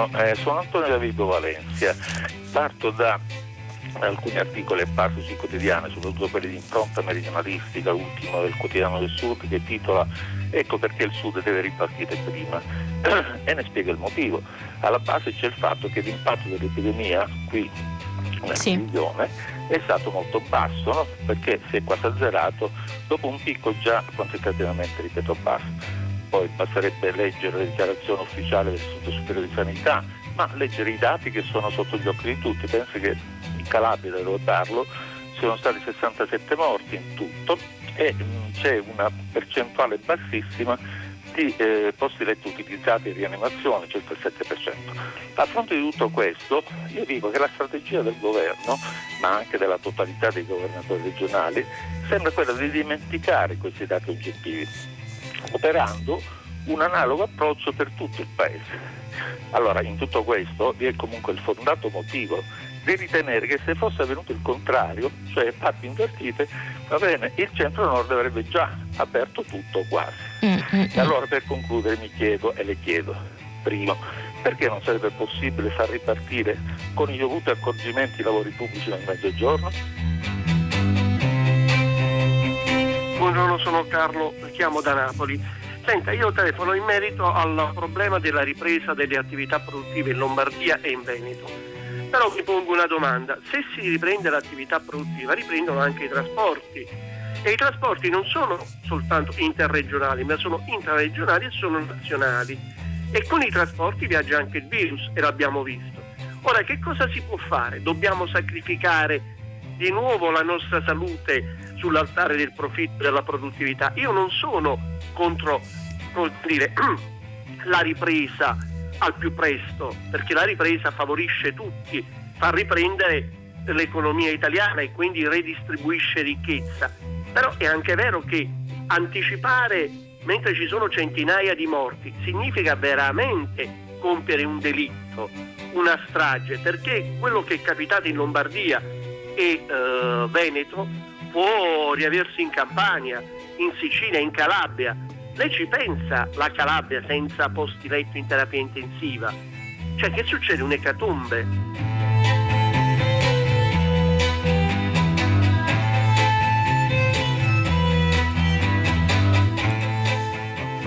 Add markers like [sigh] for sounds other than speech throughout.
buongiorno, eh, sono Antonio Davido Valencia. Parto da alcuni articoli apparsi sui quotidiani, soprattutto quelli di impronta meridionalistica, l'ultimo del quotidiano del Sud, che titola Ecco perché il Sud deve ripartire prima [clears throat] e ne spiega il motivo. Alla base c'è il fatto che l'impatto dell'epidemia qui nella sì. regione è stato molto basso, no? perché si è quasi azzerato dopo un picco già quantitativamente, ripeto, basso. Poi basterebbe leggere le dichiarazioni ufficiali dell'Istituto Superiore di Sanità, ma leggere i dati che sono sotto gli occhi di tutti. Penso che in Calabria, da dove parlo, siano stati 67 morti in tutto e mh, c'è una percentuale bassissima di eh, posti letto utilizzati in rianimazione, circa il 7%. A fronte di tutto questo, io dico che la strategia del governo, ma anche della totalità dei governatori regionali, sembra quella di dimenticare questi dati oggettivi, operando un analogo approccio per tutto il Paese. Allora, in tutto questo vi è comunque il fondato motivo di ritenere che se fosse avvenuto il contrario, cioè parti invertite, va bene, il centro-nord avrebbe già aperto tutto quasi. Mm-hmm. E allora per concludere mi chiedo e le chiedo, primo, perché non sarebbe possibile far ripartire con i dovuti accorgimenti i lavori pubblici nel mezzogiorno? Buongiorno, sono Carlo, chiamo da Napoli. Senta, io telefono in merito al problema della ripresa delle attività produttive in Lombardia e in Veneto. Però mi pongo una domanda, se si riprende l'attività produttiva riprendono anche i trasporti e i trasporti non sono soltanto interregionali ma sono intraregionali e sono nazionali e con i trasporti viaggia anche il virus e l'abbiamo visto. Ora che cosa si può fare? Dobbiamo sacrificare di nuovo la nostra salute sull'altare del profitto e della produttività. Io non sono contro dire, [clears throat] la ripresa al più presto, perché la ripresa favorisce tutti, fa riprendere l'economia italiana e quindi redistribuisce ricchezza. Però è anche vero che anticipare mentre ci sono centinaia di morti significa veramente compiere un delitto, una strage, perché quello che è capitato in Lombardia e eh, Veneto può riaversi in Campania, in Sicilia, in Calabria, lei ci pensa la Calabria senza posti letto in terapia intensiva? Cioè che succede? Un'ecatombe.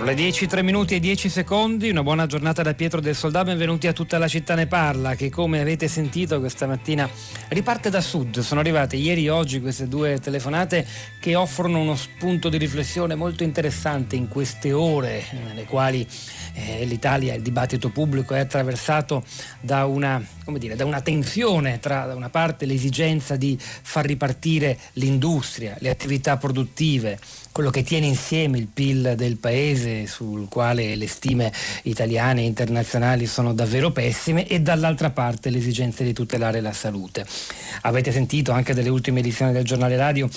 Le 10, 3 minuti e 10 secondi, una buona giornata da Pietro del Soldà, benvenuti a tutta la città ne parla che come avete sentito questa mattina riparte da sud, sono arrivate ieri e oggi queste due telefonate che offrono uno spunto di riflessione molto interessante in queste ore nelle quali eh, l'Italia, il dibattito pubblico è attraversato da una, dire, da una tensione tra da una parte l'esigenza di far ripartire l'industria, le attività produttive, quello che tiene insieme il PIL del paese sul quale le stime italiane e internazionali sono davvero pessime e dall'altra parte l'esigenza di tutelare la salute. Avete sentito anche delle ultime edizioni del giornale radio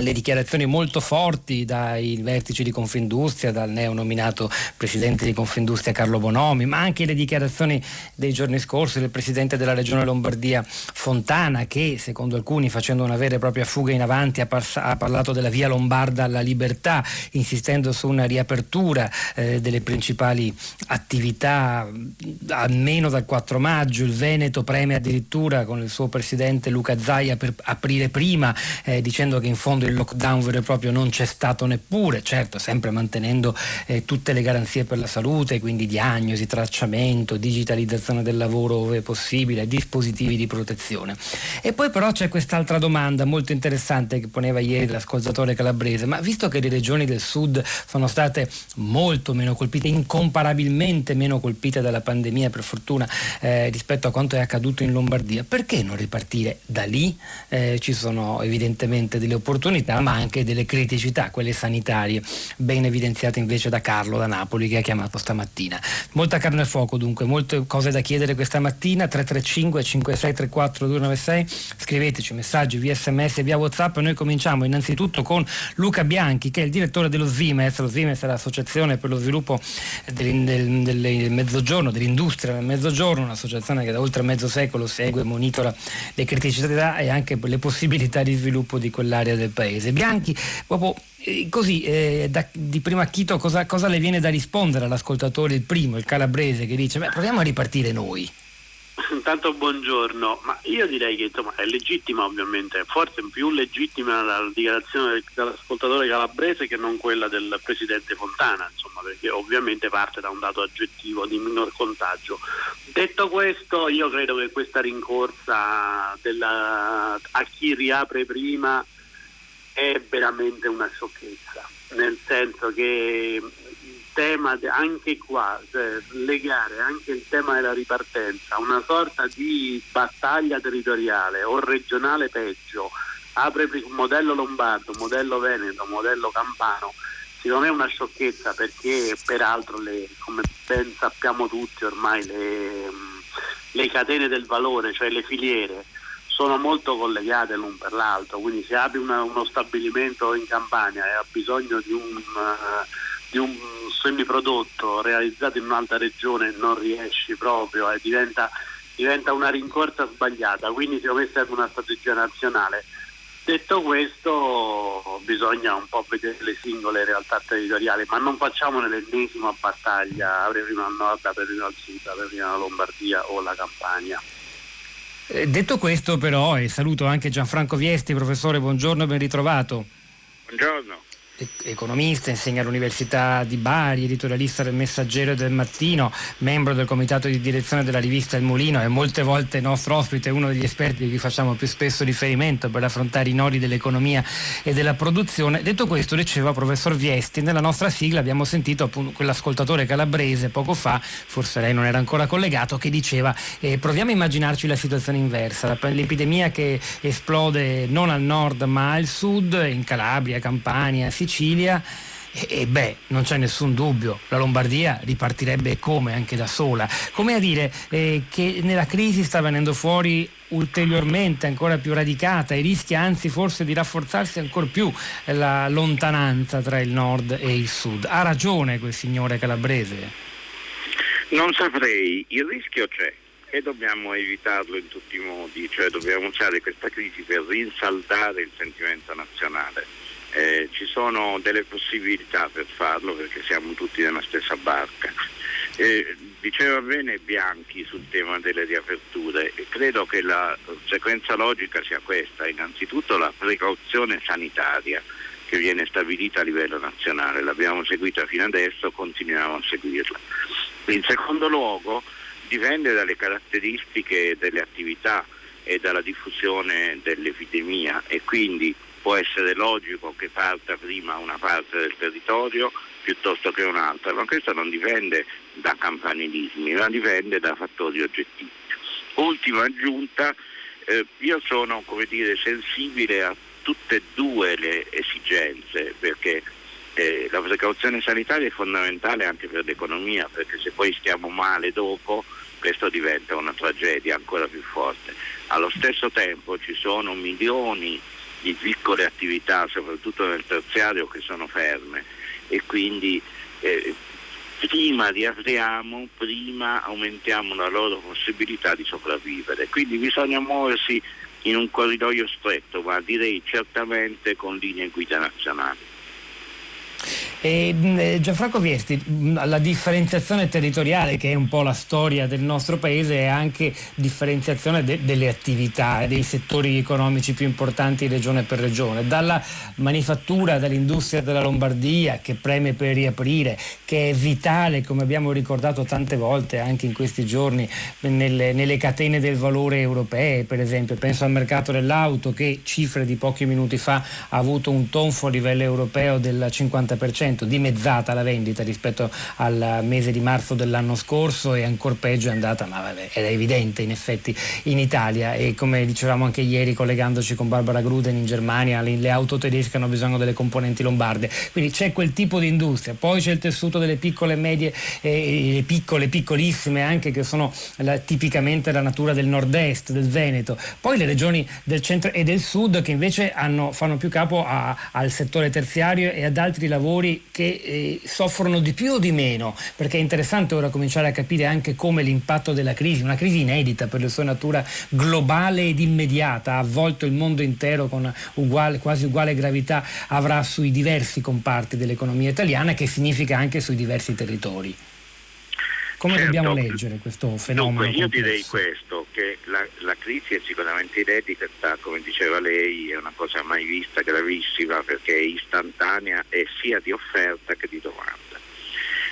le dichiarazioni molto forti dai vertici di Confindustria, dal neonominato presidente di Confindustria Carlo Bonomi, ma anche le dichiarazioni dei giorni scorsi del presidente della regione Lombardia Fontana, che secondo alcuni facendo una vera e propria fuga in avanti ha, par- ha parlato della via lombarda alla libertà, insistendo su una riapertura eh, delle principali attività almeno dal 4 maggio. Il Veneto preme addirittura con il suo presidente Luca Zaia per aprire prima, eh, dicendo che in fondo fondo il lockdown vero e proprio non c'è stato neppure, certo sempre mantenendo eh, tutte le garanzie per la salute, quindi diagnosi, tracciamento, digitalizzazione del lavoro ove possibile, dispositivi di protezione. E poi però c'è quest'altra domanda molto interessante che poneva ieri l'ascoltatore calabrese, ma visto che le regioni del sud sono state molto meno colpite, incomparabilmente meno colpite dalla pandemia per fortuna eh, rispetto a quanto è accaduto in Lombardia, perché non ripartire da lì? Eh, ci sono evidentemente delle opportunità opportunità ma anche delle criticità, quelle sanitarie, ben evidenziate invece da Carlo da Napoli che ha chiamato stamattina. Molta carne al fuoco dunque, molte cose da chiedere questa mattina, 335 5634 296, scriveteci messaggi via sms e via whatsapp. Noi cominciamo innanzitutto con Luca Bianchi che è il direttore dello SVIMES, lo SVIMES è l'associazione per lo sviluppo del, del, del mezzogiorno, dell'industria del mezzogiorno, un'associazione che da oltre mezzo secolo segue e monitora le criticità e anche le possibilità di sviluppo di quell'area del paese paese. Bianchi, proprio eh, così, eh, da, di primo acchito cosa, cosa le viene da rispondere all'ascoltatore, il primo, il calabrese, che dice, beh, proviamo a ripartire noi. Intanto buongiorno, ma io direi che insomma, è legittima ovviamente, forse più legittima la dichiarazione dell'ascoltatore calabrese che non quella del Presidente Fontana, insomma, perché ovviamente parte da un dato aggettivo di minor contagio. Detto questo, io credo che questa rincorsa della, a chi riapre prima è veramente una sciocchezza, nel senso che tema anche qua, cioè, legare anche il tema della ripartenza, una sorta di battaglia territoriale o regionale peggio, apre un modello lombardo, modello veneto, modello campano, secondo me è una sciocchezza perché peraltro le, come ben sappiamo tutti ormai le, le catene del valore, cioè le filiere, sono molto collegate l'un per l'altro, quindi se apri una, uno stabilimento in Campania e ha bisogno di un... Uh, di un semiprodotto realizzato in un'altra regione non riesci proprio e diventa, diventa una rincorsa sbagliata, quindi secondo me serve una strategia nazionale. Detto questo bisogna un po' vedere le singole realtà territoriali, ma non facciamo l'ennesima battaglia, apre prima al nord, apre prima al sud, apre prima la Lombardia o la Campania. Eh, detto questo però, e saluto anche Gianfranco Viesti, professore, buongiorno e ben ritrovato. Buongiorno economista, insegna all'Università di Bari, editorialista del Messaggero e del Mattino, membro del comitato di direzione della rivista Il Mulino e molte volte nostro ospite, uno degli esperti di cui facciamo più spesso riferimento per affrontare i nodi dell'economia e della produzione. Detto questo, diceva professor Viesti, nella nostra sigla abbiamo sentito appunto quell'ascoltatore calabrese poco fa, forse lei non era ancora collegato, che diceva eh, proviamo a immaginarci la situazione inversa, l'epidemia che esplode non al nord ma al sud, in Calabria, Campania, Sicilia, Sicilia e, e, beh, non c'è nessun dubbio, la Lombardia ripartirebbe come anche da sola. Come a dire eh, che nella crisi sta venendo fuori ulteriormente ancora più radicata e rischia anzi forse di rafforzarsi ancora più la lontananza tra il nord e il sud. Ha ragione quel signore calabrese? Non saprei, il rischio c'è e dobbiamo evitarlo in tutti i modi, cioè dobbiamo usare questa crisi per rinsaldare il sentimento nazionale eh, ci sono delle possibilità per farlo perché siamo tutti nella stessa barca. Eh, diceva bene Bianchi sul tema delle riaperture e credo che la sequenza logica sia questa, innanzitutto la precauzione sanitaria che viene stabilita a livello nazionale, l'abbiamo seguita fino adesso, continuiamo a seguirla. In secondo luogo dipende dalle caratteristiche delle attività e dalla diffusione dell'epidemia e quindi può essere logico che parta prima una parte del territorio piuttosto che un'altra, ma questo non dipende da campanilismi, ma dipende da fattori oggettivi. Ultima aggiunta, eh, io sono dire, sensibile a tutte e due le esigenze perché eh, la precauzione sanitaria è fondamentale anche per l'economia perché se poi stiamo male dopo questo diventa una tragedia ancora più forte. Allo stesso tempo ci sono milioni di piccole attività, soprattutto nel terziario, che sono ferme e quindi eh, prima riapriamo, prima aumentiamo la loro possibilità di sopravvivere. Quindi bisogna muoversi in un corridoio stretto, ma direi certamente con linee guida nazionali. E, eh, Gianfranco Viesti, la differenziazione territoriale che è un po' la storia del nostro paese è anche differenziazione de- delle attività e dei settori economici più importanti regione per regione, dalla manifattura, dall'industria della Lombardia che preme per riaprire, che è vitale come abbiamo ricordato tante volte anche in questi giorni nelle, nelle catene del valore europee, per esempio. Penso al mercato dell'auto che cifre di pochi minuti fa ha avuto un tonfo a livello europeo del 50% dimezzata la vendita rispetto al mese di marzo dell'anno scorso e ancora peggio è andata, ma vabbè, è evidente in effetti in Italia. E come dicevamo anche ieri collegandoci con Barbara Gruden in Germania, le, le auto tedesche hanno bisogno delle componenti lombarde, quindi c'è quel tipo di industria, poi c'è il tessuto delle piccole e medie, eh, piccole, piccolissime anche che sono la, tipicamente la natura del nord-est, del Veneto, poi le regioni del centro e del sud che invece hanno, fanno più capo a, al settore terziario e ad altri lavori che eh, soffrono di più o di meno? Perché è interessante ora cominciare a capire anche come l'impatto della crisi, una crisi inedita per la sua natura globale ed immediata, ha avvolto il mondo intero con uguale, quasi uguale gravità, avrà sui diversi comparti dell'economia italiana, che significa anche sui diversi territori. Come certo. dobbiamo leggere questo fenomeno? Dunque, io complesso? direi questo, che la, crisi è sicuramente inedita, come diceva lei, è una cosa mai vista, gravissima, perché è istantanea e sia di offerta che di domanda.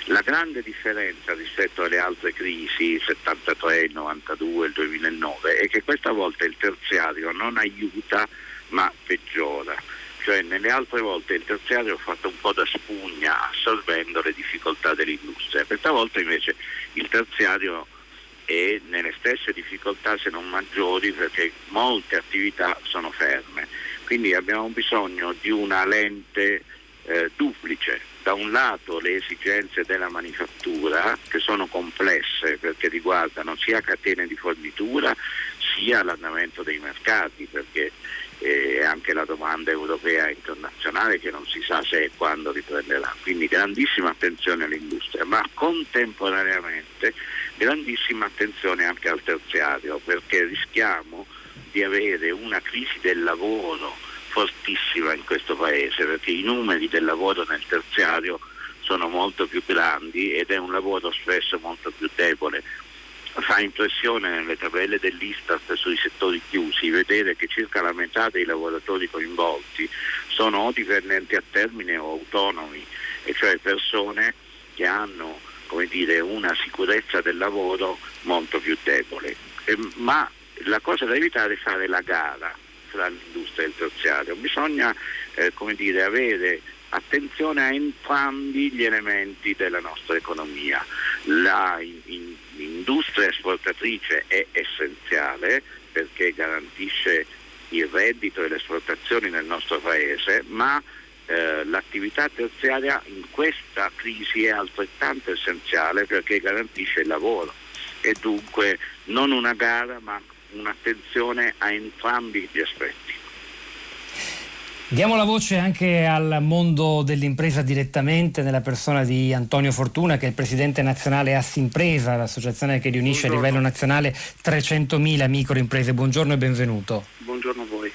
La grande differenza rispetto alle altre crisi, il 73, il 92, il 2009, è che questa volta il terziario non aiuta ma peggiora cioè nelle altre volte il terziario ha fatto un po' da spugna assorbendo le difficoltà dell'industria, questa volta invece il terziario è nelle stesse difficoltà se non maggiori perché molte attività sono ferme, quindi abbiamo bisogno di una lente eh, duplice, da un lato le esigenze della manifattura che sono complesse perché riguardano sia catene di fornitura sia l'andamento dei mercati perché e anche la domanda europea e internazionale che non si sa se e quando riprenderà. Quindi grandissima attenzione all'industria, ma contemporaneamente grandissima attenzione anche al terziario perché rischiamo di avere una crisi del lavoro fortissima in questo paese perché i numeri del lavoro nel terziario sono molto più grandi ed è un lavoro spesso molto più debole fa impressione nelle tabelle dell'Istat sui settori chiusi vedere che circa la metà dei lavoratori coinvolti sono o dipendenti a termine o autonomi, e cioè persone che hanno dire, una sicurezza del lavoro molto più debole. E, ma la cosa da evitare è fare la gara fra l'industria e il terziario, bisogna eh, dire, avere attenzione a entrambi gli elementi della nostra economia. La, in, in, l'industria esportatrice è essenziale perché garantisce il reddito e le esportazioni nel nostro paese, ma eh, l'attività terziaria in questa crisi è altrettanto essenziale perché garantisce il lavoro e dunque non una gara ma un'attenzione a entrambi gli aspetti. Diamo la voce anche al mondo dell'impresa direttamente nella persona di Antonio Fortuna che è il presidente nazionale Assimpresa, l'associazione che riunisce Buongiorno. a livello nazionale 300.000 microimprese. Buongiorno e benvenuto. Buongiorno a voi.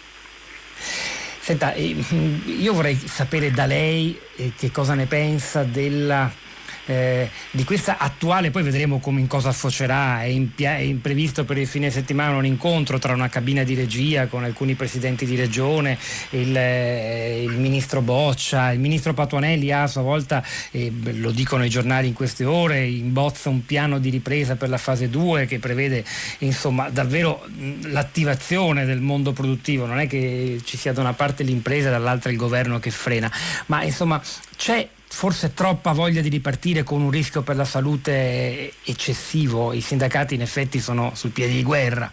Senta, eh, io vorrei sapere da lei eh, che cosa ne pensa della eh, di questa attuale, poi vedremo come in cosa sfocerà, è, in, è in previsto per il fine settimana un incontro tra una cabina di regia con alcuni presidenti di regione, il, eh, il ministro Boccia, il ministro Patuanelli ha a sua volta, eh, lo dicono i giornali in queste ore, in bozza un piano di ripresa per la fase 2 che prevede insomma davvero l'attivazione del mondo produttivo, non è che ci sia da una parte l'impresa e dall'altra il governo che frena, ma insomma c'è forse troppa voglia di ripartire con un rischio per la salute eccessivo. I sindacati in effetti sono sul piede di guerra.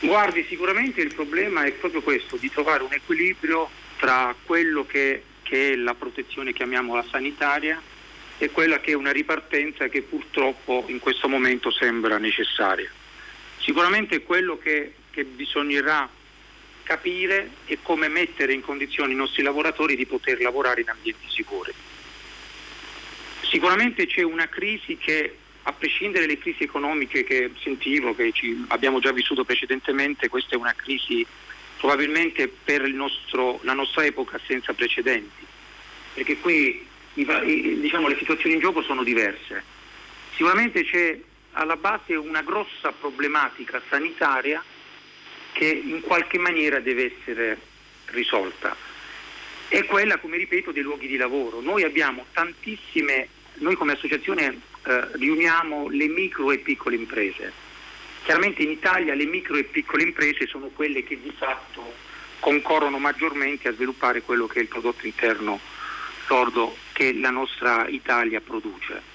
Guardi, sicuramente il problema è proprio questo, di trovare un equilibrio tra quello che, che è la protezione, chiamiamola sanitaria, e quella che è una ripartenza che purtroppo in questo momento sembra necessaria. Sicuramente quello che, che bisognerà capire è come mettere in condizione i nostri lavoratori di poter lavorare in ambienti sicuri. Sicuramente c'è una crisi che, a prescindere dalle crisi economiche che sentivo, che abbiamo già vissuto precedentemente, questa è una crisi probabilmente per nostro, la nostra epoca senza precedenti, perché qui diciamo, le situazioni in gioco sono diverse. Sicuramente c'è alla base una grossa problematica sanitaria che in qualche maniera deve essere risolta. È quella, come ripeto, dei luoghi di lavoro. Noi abbiamo tantissime noi come associazione eh, riuniamo le micro e piccole imprese. Chiaramente in Italia le micro e piccole imprese sono quelle che di fatto concorrono maggiormente a sviluppare quello che è il prodotto interno lordo che la nostra Italia produce.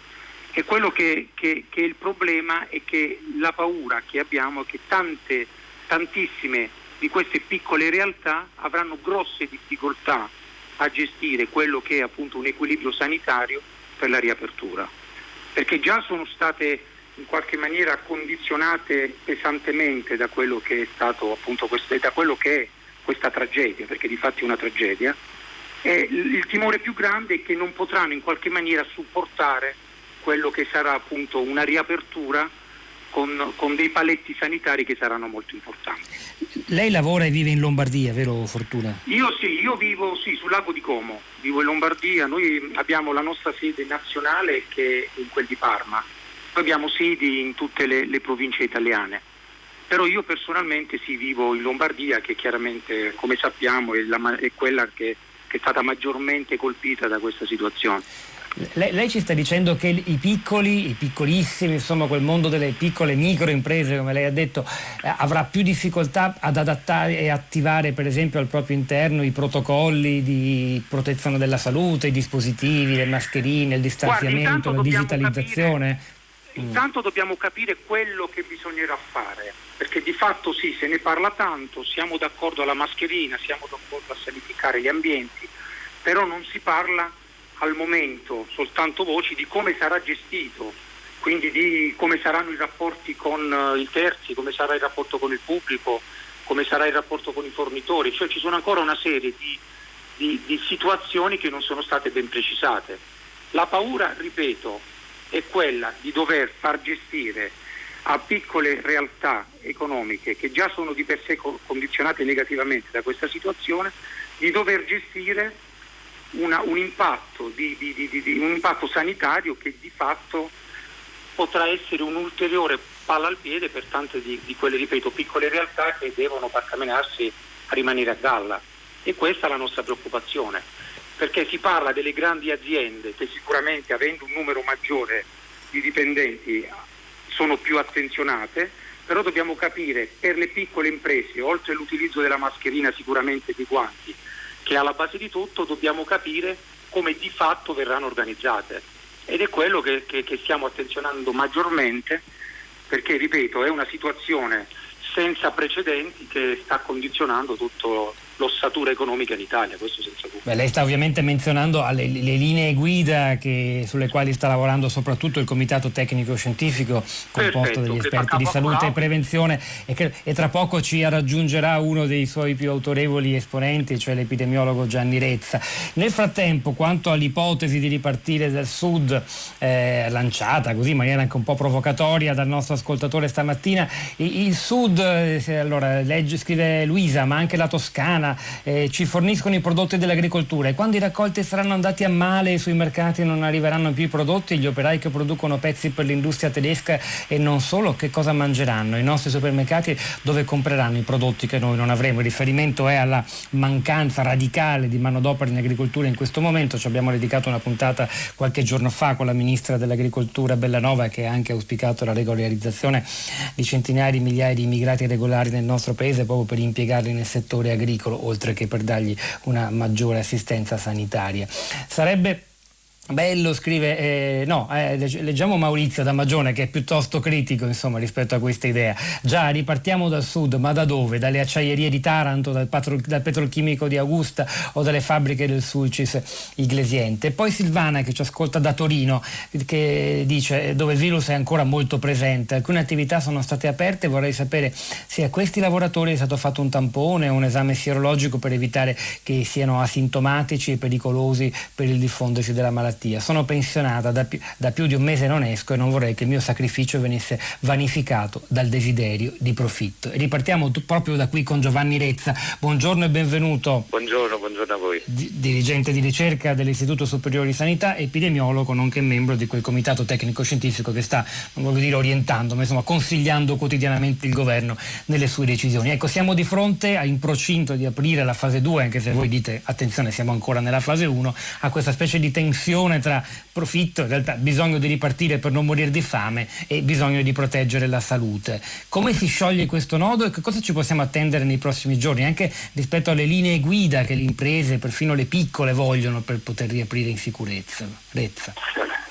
E quello che, che, che, è il problema è che la paura che abbiamo è che tante, tantissime di queste piccole realtà avranno grosse difficoltà a gestire quello che è appunto un equilibrio sanitario per la riapertura, perché già sono state in qualche maniera condizionate pesantemente da quello che è stato appunto questo, da quello che è questa tragedia, perché di fatti è una tragedia, E il timore più grande è che non potranno in qualche maniera supportare quello che sarà appunto una riapertura con, con, dei paletti sanitari che saranno molto importanti. Lei lavora e vive in Lombardia, vero Fortuna? Io sì, io vivo sì, sul lago di Como, vivo in Lombardia, noi abbiamo la nostra sede nazionale che è in quel di Parma, noi abbiamo sedi in tutte le, le province italiane, però io personalmente sì, vivo in Lombardia che chiaramente come sappiamo è, la, è quella che, che è stata maggiormente colpita da questa situazione. Lei, lei, ci sta dicendo che i piccoli, i piccolissimi, insomma quel mondo delle piccole micro imprese, come lei ha detto, eh, avrà più difficoltà ad adattare e attivare per esempio al proprio interno i protocolli di protezione della salute, i dispositivi, le mascherine, il distanziamento, Guarda, la digitalizzazione? Capire, mm. intanto dobbiamo capire quello che bisognerà fare, perché di fatto sì, se ne parla tanto, siamo d'accordo alla mascherina, siamo d'accordo a sanificare gli ambienti, però non si parla al momento soltanto voci di come sarà gestito, quindi di come saranno i rapporti con uh, i terzi, come sarà il rapporto con il pubblico, come sarà il rapporto con i fornitori, cioè ci sono ancora una serie di, di, di situazioni che non sono state ben precisate. La paura, ripeto, è quella di dover far gestire a piccole realtà economiche che già sono di per sé condizionate negativamente da questa situazione, di dover gestire una, un, impatto di, di, di, un, impatto sanitario che di fatto potrà essere un ulteriore palla al piede per tante di, quelle, ripeto, piccole realtà che devono barcamenarsi a rimanere a galla. E questa è la nostra preoccupazione, perché si parla delle grandi aziende che sicuramente avendo un numero maggiore di dipendenti sono più attenzionate, però dobbiamo capire per le piccole imprese, oltre all'utilizzo della mascherina sicuramente di guanti, che alla base di tutto dobbiamo capire come di fatto verranno organizzate. Ed è quello che, che, che stiamo attenzionando maggiormente perché, ripeto, è una situazione senza precedenti che sta condizionando tutto l'ossatura economica in Italia, questo senza dubbio. Beh, lei sta ovviamente menzionando le, le linee guida che, sulle quali sta lavorando soprattutto il Comitato Tecnico Scientifico composto Perfetto, dagli esperti di salute e prevenzione e, che, e, tra poco ci raggiungerà uno dei suoi più autorevoli esponenti, cioè l'epidemiologo Gianni Rezza. Nel frattempo, quanto all'ipotesi di ripartire dal sud eh, lanciata così in maniera anche un po' provocatoria dal nostro ascoltatore stamattina, il, il sud, eh, allora legge, scrive Luisa, ma anche la Toscana, italiana eh, ci forniscono i prodotti dell'agricoltura e quando i raccolti saranno andati a male e sui mercati non arriveranno più i prodotti, gli operai che producono pezzi per l'industria tedesca e non solo, che cosa mangeranno? I nostri supermercati dove compreranno i prodotti che noi non avremo? Il riferimento è alla mancanza radicale di manodopera in agricoltura in questo momento, ci abbiamo dedicato una puntata qualche giorno fa con la ministra dell'agricoltura Bellanova che ha anche auspicato la regolarizzazione di centinaia di migliaia di immigrati regolari nel nostro paese proprio per impiegarli nel settore agricolo oltre che per dargli una maggiore assistenza sanitaria. Sarebbe Bello scrive, eh, no, eh, leggiamo Maurizio da Magione che è piuttosto critico insomma, rispetto a questa idea. Già, ripartiamo dal sud, ma da dove? Dalle acciaierie di Taranto, dal, patro, dal petrolchimico di Augusta o dalle fabbriche del Sulcis Iglesiente. Poi Silvana che ci ascolta da Torino, che dice dove il virus è ancora molto presente. Alcune attività sono state aperte, vorrei sapere se a questi lavoratori è stato fatto un tampone o un esame sierologico per evitare che siano asintomatici e pericolosi per il diffondersi della malattia malattia. Sono pensionata, da più, da più, di un mese non esco e non vorrei che il mio sacrificio venisse vanificato dal desiderio di profitto. E ripartiamo t- proprio da qui con Giovanni Rezza. Buongiorno e benvenuto. Buongiorno, buongiorno a voi. D- dirigente di ricerca dell'Istituto Superiore di Sanità, epidemiologo, nonché membro di quel comitato tecnico-scientifico che sta, non voglio dire orientando, ma insomma consigliando quotidianamente il governo nelle sue decisioni. Ecco, siamo di fronte a in procinto di aprire la fase 2, anche se voi dite attenzione, siamo ancora nella fase 1, a questa specie di tensione tensione tra profitto, in realtà bisogno di ripartire per non morire di fame e bisogno di proteggere la salute. Come si scioglie questo nodo e che cosa ci possiamo attendere nei prossimi giorni, anche rispetto alle linee guida che le imprese, perfino le piccole, vogliono per poter riaprire in sicurezza? Rezza.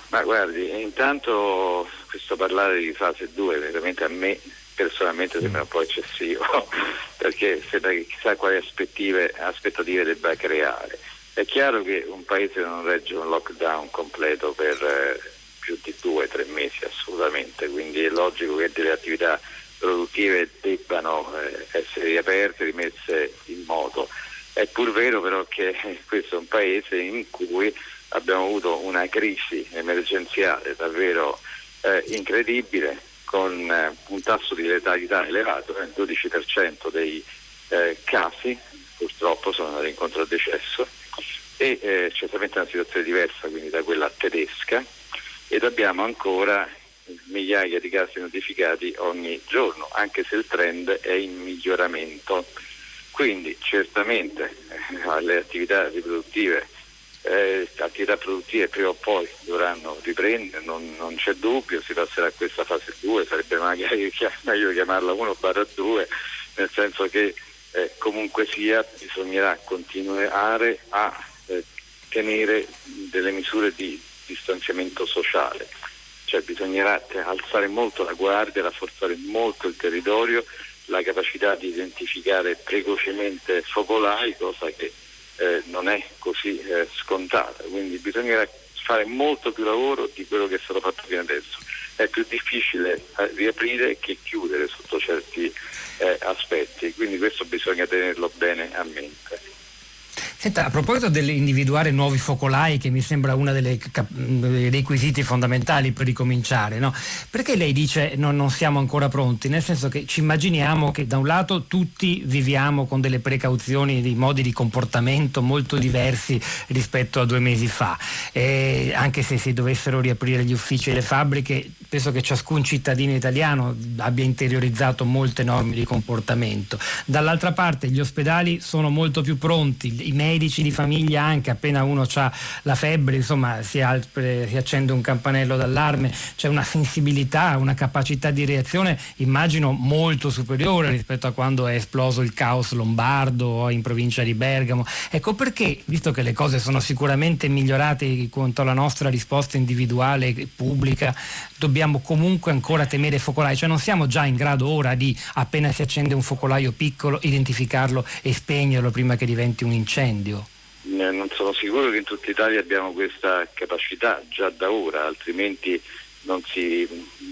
Ma guardi, intanto questo parlare di fase 2 veramente a me personalmente sembra un po' eccessivo [laughs] perché sembra che chissà quali aspettative debba creare. È chiaro che un paese non regge un lockdown completo per eh, più di due o tre mesi assolutamente, quindi è logico che delle attività produttive debbano eh, essere riaperte, rimesse in moto. È pur vero però che [laughs] questo è un paese in cui abbiamo avuto una crisi emergenziale davvero eh, incredibile con eh, un tasso di letalità elevato, il eh, 12% dei casi. Purtroppo sono andati incontro al decesso e eh, certamente una situazione diversa quindi da quella tedesca ed abbiamo ancora migliaia di casi notificati ogni giorno, anche se il trend è in miglioramento. Quindi certamente eh, le attività riproduttive, eh, attività produttive prima o poi dovranno riprendere, non, non, c'è dubbio, si passerà a questa fase 2, sarebbe magari [laughs] meglio chiamarla 1-2, nel senso che eh, comunque sia bisognerà continuare a tenere delle misure di distanziamento sociale, cioè bisognerà alzare molto la guardia, rafforzare molto il territorio, la capacità di identificare precocemente focolai, cosa che eh, non è così eh, scontata, quindi bisognerà fare molto più lavoro di quello che è stato fatto fino adesso. È più difficile eh, riaprire che chiudere sotto certi eh, aspetti, quindi questo bisogna tenerlo bene a mente. Senta, a proposito dell'individuare nuovi focolai, che mi sembra uno dei requisiti fondamentali per ricominciare, no? perché lei dice no, non siamo ancora pronti? Nel senso che ci immaginiamo che da un lato tutti viviamo con delle precauzioni, dei modi di comportamento molto diversi rispetto a due mesi fa, e anche se si dovessero riaprire gli uffici e le fabbriche, penso che ciascun cittadino italiano abbia interiorizzato molte norme di comportamento. Dall'altra parte gli ospedali sono molto più pronti, i medici di famiglia anche, appena uno ha la febbre, insomma si, alpre, si accende un campanello d'allarme, c'è una sensibilità, una capacità di reazione immagino molto superiore rispetto a quando è esploso il caos lombardo o in provincia di Bergamo. Ecco perché, visto che le cose sono sicuramente migliorate quanto alla nostra risposta individuale e pubblica, dobbiamo comunque ancora temere focolai, cioè non siamo già in grado ora di appena si accende un focolaio piccolo identificarlo e spegnerlo prima che diventi un incendio? Eh, non sono sicuro che in tutta Italia abbiamo questa capacità già da ora, altrimenti non si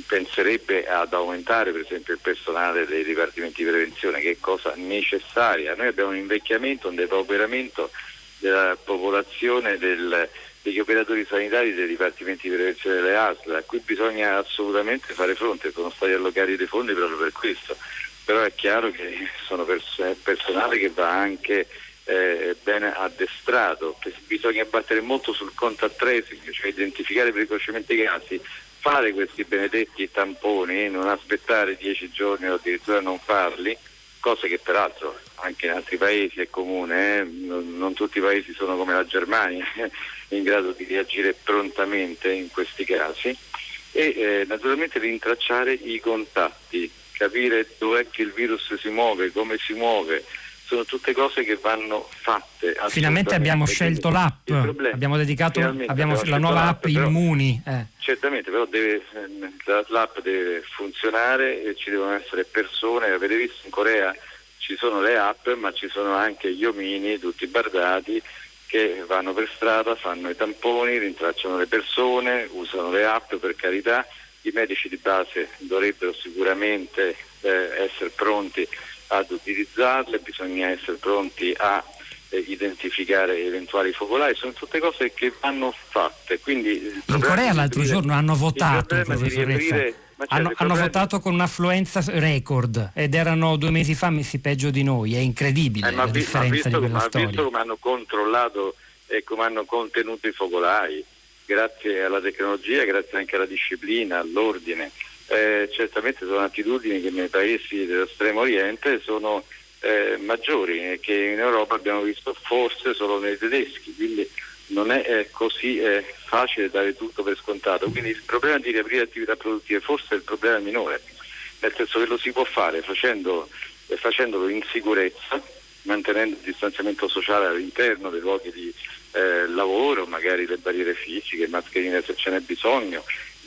penserebbe ad aumentare per esempio il personale dei dipartimenti di prevenzione, che è cosa necessaria. Noi abbiamo un invecchiamento, un depauperamento della popolazione del, degli operatori sanitari dei dipartimenti di prevenzione delle ASL, a cui bisogna assolutamente fare fronte, sono stati allocati dei fondi proprio per questo, però è chiaro che sono pers- personale che va anche eh, ben addestrato, bisogna battere molto sul contact tracing, cioè identificare precocemente i casi, fare questi benedetti tamponi, non aspettare dieci giorni o addirittura non farli, cosa che peraltro anche in altri paesi è comune, eh? non, tutti i paesi sono come la Germania [laughs] in grado di reagire prontamente in questi casi e eh, naturalmente rintracciare i contatti, capire dov'è che il virus si muove, come si muove, sono tutte cose che vanno fatte. Finalmente abbiamo scelto l'app, abbiamo dedicato abbiamo la nuova app Immuni. Eh. Certamente, però deve, l'app deve funzionare e ci devono essere persone, avete visto in Corea ci sono le app ma ci sono anche gli omini tutti bardati che vanno per strada, fanno i tamponi, rintracciano le persone, usano le app per carità, i medici di base dovrebbero sicuramente eh, essere pronti ad utilizzarle, bisogna essere pronti a eh, identificare eventuali focolai, sono tutte cose che vanno fatte. Quindi, in Corea l'altro riaprire, giorno hanno votato, professoressa. Hanno, hanno, votato con un'affluenza record ed erano due mesi fa messi peggio di noi, è incredibile eh, la vi, differenza visto, di quella ma storia. visto come hanno controllato e come hanno contenuto i focolai, grazie alla tecnologia, grazie anche alla disciplina, all'ordine, eh, certamente sono attitudini che nei paesi dell'estremo oriente sono eh, maggiori e che in Europa abbiamo visto forse solo nei tedeschi, quindi non è eh, così eh, facile dare tutto per scontato. Quindi il problema di riaprire attività produttive forse è il problema minore, nel senso che lo si può fare facendo, eh, facendolo in sicurezza, mantenendo il distanziamento sociale all'interno dei luoghi di eh, lavoro, magari le barriere fisiche, mascherine se ce n'è bisogno.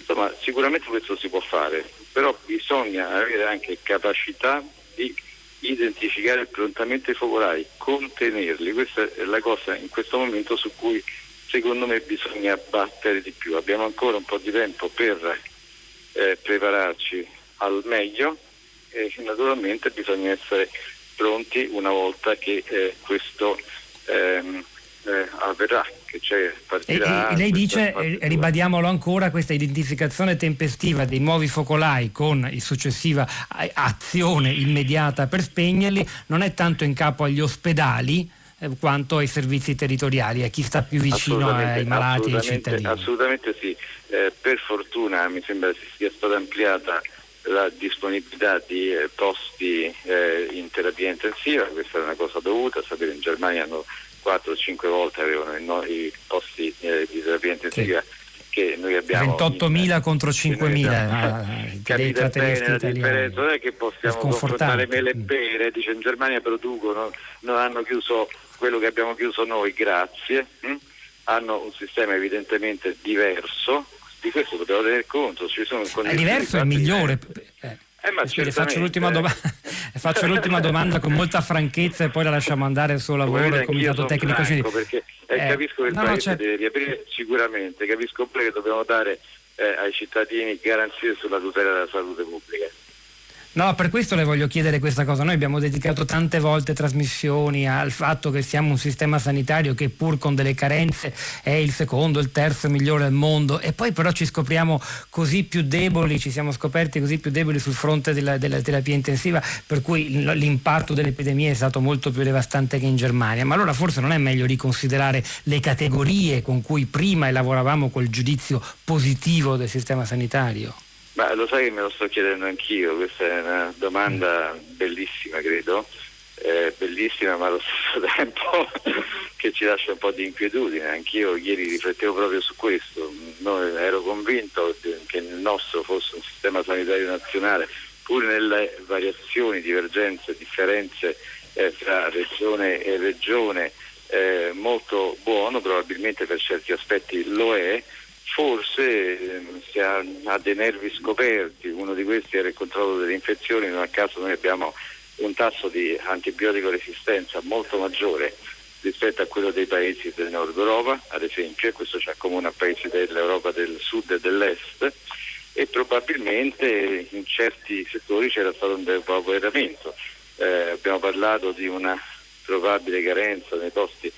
Insomma, sicuramente questo si può fare, però bisogna avere anche capacità di identificare prontamente i focolai, contenerli, questa è la cosa in questo momento su cui secondo me bisogna battere di più. Abbiamo ancora un po' di tempo per eh, prepararci al meglio e naturalmente bisogna essere pronti una volta che eh, questo ehm, eh, avverrà. Che c'è, partirà e, e lei dice, e ribadiamolo ancora, questa identificazione tempestiva dei nuovi focolai con la successiva azione immediata per spegnerli non è tanto in capo agli ospedali, eh, quanto ai servizi territoriali, a chi sta più vicino ai malati e ai cittadini. Assolutamente sì, eh, per fortuna mi sembra sia stata ampliata la disponibilità di eh, posti eh, in terapia intensiva, questa è una cosa dovuta, sapere in Germania hanno 4 5 volte avevano i, i posti eh, di terapia intensiva. Sì. Che noi abbiamo 28.000 contro 5.000 ah, capite bene la differenza non è che possiamo confrontare mele e pere dice in Germania producono non hanno chiuso quello che abbiamo chiuso noi grazie hm? hanno un sistema evidentemente diverso di questo dobbiamo tener conto. Ci sono è diverso, è migliore. Eh. Eh, faccio, l'ultima doma- [laughs] faccio, l'ultima domanda con molta franchezza e poi la lasciamo andare al suo lavoro al comitato tecnico franco, perché eh, eh, capisco che il no, paese no, deve riaprire sicuramente. Capisco pure che dobbiamo dare eh, ai cittadini garanzie sulla tutela della salute pubblica No, per questo le voglio chiedere questa cosa. Noi abbiamo dedicato tante volte trasmissioni al fatto che siamo un sistema sanitario che pur con delle carenze è il secondo, il terzo migliore al mondo e poi però ci scopriamo così più deboli, ci siamo scoperti così più deboli sul fronte della, della terapia intensiva, per cui l'impatto dell'epidemia è stato molto più devastante che in Germania. Ma allora forse non è meglio riconsiderare le categorie con cui prima lavoravamo col giudizio positivo del sistema sanitario? Ma lo sai che me lo sto chiedendo anch'io, questa è una domanda bellissima credo, eh, bellissima ma allo stesso [laughs] tempo che ci lascia un po' di inquietudine, anch'io ieri riflettevo proprio su questo, Noi, ero convinto che il nostro fosse un sistema sanitario nazionale, pur nelle variazioni, divergenze, differenze eh, tra regione e regione, eh, molto buono, probabilmente per certi aspetti lo è, forse ehm, si ha, ha, dei nervi scoperti, uno di questi era il controllo delle infezioni, non a caso noi abbiamo un tasso di antibiotico resistenza molto maggiore rispetto a quello dei paesi del nord Europa, ad esempio, e questo ci accomuna a paesi dell'Europa del sud e dell'est, e probabilmente in certi settori c'era stato un depauperamento. Eh, abbiamo parlato di una probabile carenza nei posti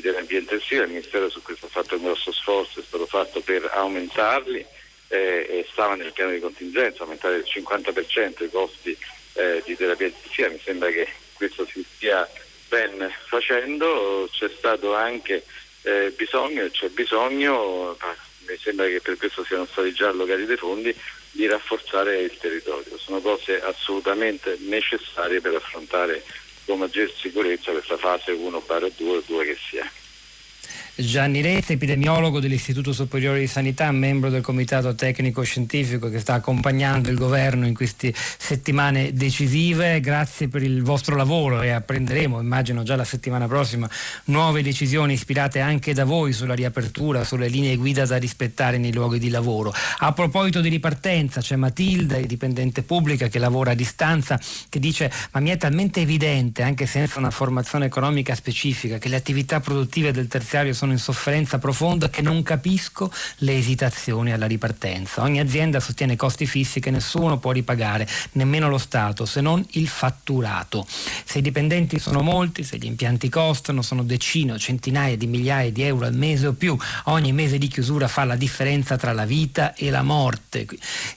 terapia intensiva, il Ministero su questo ha fatto un grosso sforzo, è stato fatto per aumentarli eh, e stava nel piano di contingenza, aumentare del 50% i costi eh, di terapia intensiva, mi sembra che questo si stia ben facendo, c'è stato anche eh, bisogno, c'è bisogno, mi sembra che per questo siano stati già allocati dei fondi, di rafforzare il territorio. Sono cose assolutamente necessarie per affrontare con maggior sicurezza questa fase 1-2 2 che sia. Gianni Rete, epidemiologo dell'Istituto Superiore di Sanità, membro del Comitato Tecnico Scientifico che sta accompagnando il governo in queste settimane decisive. Grazie per il vostro lavoro e apprenderemo, immagino già la settimana prossima, nuove decisioni ispirate anche da voi sulla riapertura, sulle linee guida da rispettare nei luoghi di lavoro. A proposito di ripartenza, c'è Matilda, dipendente pubblica che lavora a distanza, che dice ma mi è talmente evidente, anche senza una formazione economica specifica, che le attività produttive del terziario sono sono in sofferenza profonda che non capisco le esitazioni alla ripartenza. Ogni azienda sostiene costi fissi che nessuno può ripagare, nemmeno lo Stato, se non il fatturato. Se i dipendenti sono molti, se gli impianti costano, sono decine o centinaia di migliaia di euro al mese o più, ogni mese di chiusura fa la differenza tra la vita e la morte.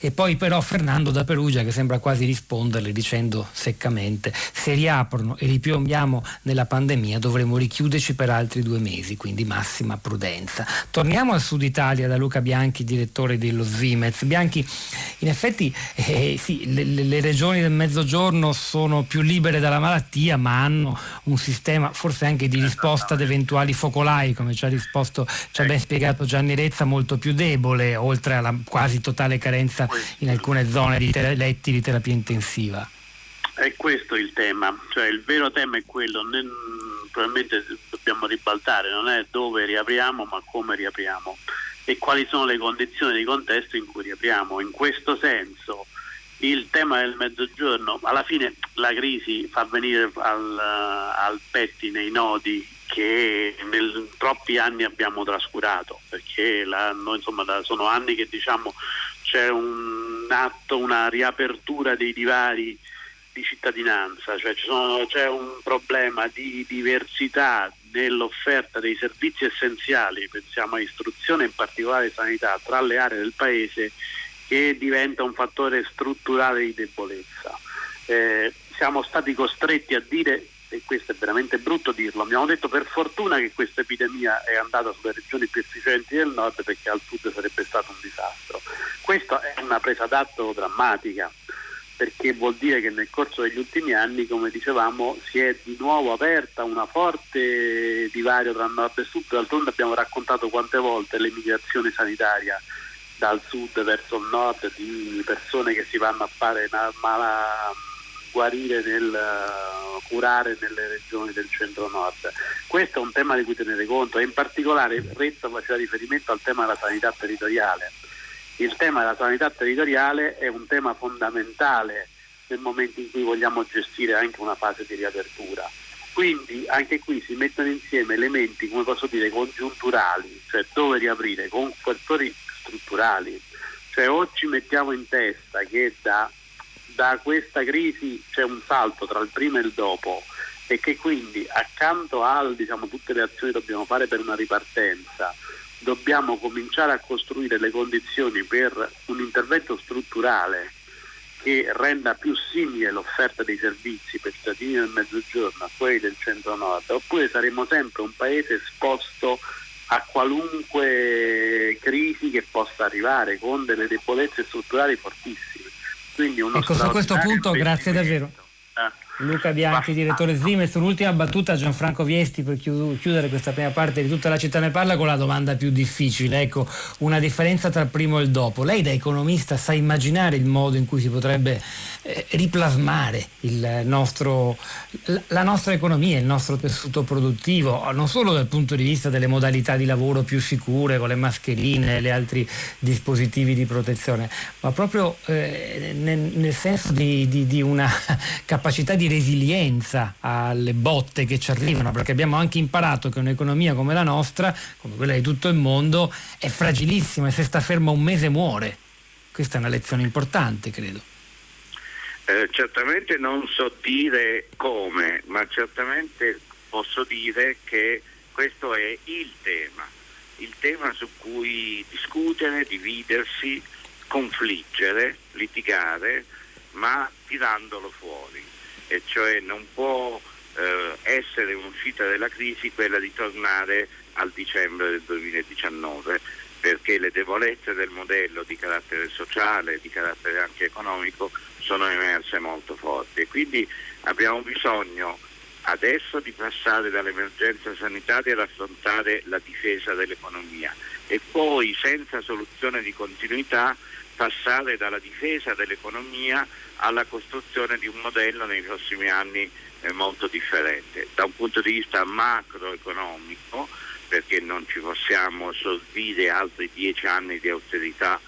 E poi però Fernando da Perugia che sembra quasi risponderle dicendo seccamente se riaprono e ripiombiamo nella pandemia dovremo richiuderci per altri due mesi, quindi massima prudenza. Torniamo al sud Italia da Luca Bianchi, direttore dello Svimez. Bianchi, in effetti eh, sì, le, le, regioni del mezzogiorno sono più libere dalla malattia, ma hanno un sistema forse anche di risposta ad eventuali focolai, come ci ha risposto, ci ha ben spiegato Gianni Rezza, molto più debole, oltre alla quasi totale carenza in alcune zone di ter- letti di terapia intensiva. È questo il tema, cioè il vero tema è quello, probabilmente dobbiamo ribaltare, non è dove riapriamo ma come riapriamo e quali sono le condizioni di contesto in cui riapriamo. In questo senso il tema del mezzogiorno, alla fine la crisi fa venire al, al pettine i nodi che in troppi anni abbiamo trascurato, perché la, noi, insomma, da, sono anni che diciamo, c'è un atto, una riapertura dei divari di cittadinanza, cioè sono, c'è un problema di diversità nell'offerta dei servizi essenziali, pensiamo a istruzione in particolare sanità, tra le aree del paese che diventa un fattore strutturale di debolezza. Eh, siamo stati costretti a dire, e questo è veramente brutto dirlo, abbiamo detto per fortuna che questa epidemia è andata sulle regioni più efficienti del nord perché al sud sarebbe stato un disastro. Questa è una presa d'atto drammatica perché vuol dire che nel corso degli ultimi anni, come dicevamo, si è di nuovo aperta una forte divario tra nord e sud, d'altronde abbiamo raccontato quante volte l'emigrazione sanitaria dal sud verso il nord di persone che si vanno a fare mala guarire nel curare nelle regioni del centro-nord. Questo è un tema di cui tenere conto e in particolare Rezza faceva riferimento al tema della sanità territoriale il tema della sanità territoriale è un tema fondamentale nel momento in cui vogliamo gestire anche una fase di riapertura. Quindi anche qui si mettono insieme elementi, come posso dire, congiunturali, cioè dove riaprire, con fattori strutturali. Cioè oggi mettiamo in testa che da, da questa crisi c'è un salto tra il prima e il dopo e che quindi accanto a diciamo, tutte le azioni che dobbiamo fare per una ripartenza, dobbiamo cominciare a costruire le condizioni per un intervento strutturale che renda più simile l'offerta dei servizi per i cittadini del mezzogiorno a quelli del centro-nord, oppure saremo sempre un paese esposto a qualunque crisi che possa arrivare con delle debolezze strutturali fortissime. Quindi uno ecco, su questo punto grazie davvero. Eh. Luca Bianchi, direttore Svimes. Un'ultima battuta a Gianfranco Viesti per chiudere questa prima parte di tutta la città ne parla con la domanda più difficile. Ecco, una differenza tra il primo e il dopo. Lei da economista sa immaginare il modo in cui si potrebbe eh, riplasmare nostro, la nostra economia, il nostro tessuto produttivo, non solo dal punto di vista delle modalità di lavoro più sicure, con le mascherine e gli altri dispositivi di protezione, ma proprio eh, nel, nel, senso di, di, di una [laughs] capacità di resilienza alle botte che ci arrivano, perché abbiamo anche imparato che un'economia come la nostra, come quella di tutto il mondo, è fragilissima e se sta ferma un mese muore. Questa è una lezione importante, credo. Eh, certamente non so dire come, ma certamente posso dire che questo è il tema, il tema su cui discutere, dividersi, confliggere, litigare, ma tirandolo fuori. E cioè non può eh, essere un'uscita della crisi quella di tornare al dicembre del 2019 perché le debolezze del modello di carattere sociale, di carattere anche economico sono emerse molto forti e quindi abbiamo bisogno adesso di passare dall'emergenza sanitaria ad affrontare la difesa dell'economia e poi senza soluzione di continuità passare dalla difesa dell'economia alla costruzione di un modello nei prossimi anni eh, molto differente. Da un punto di vista macroeconomico, perché non ci possiamo sorbire altri dieci anni di austerità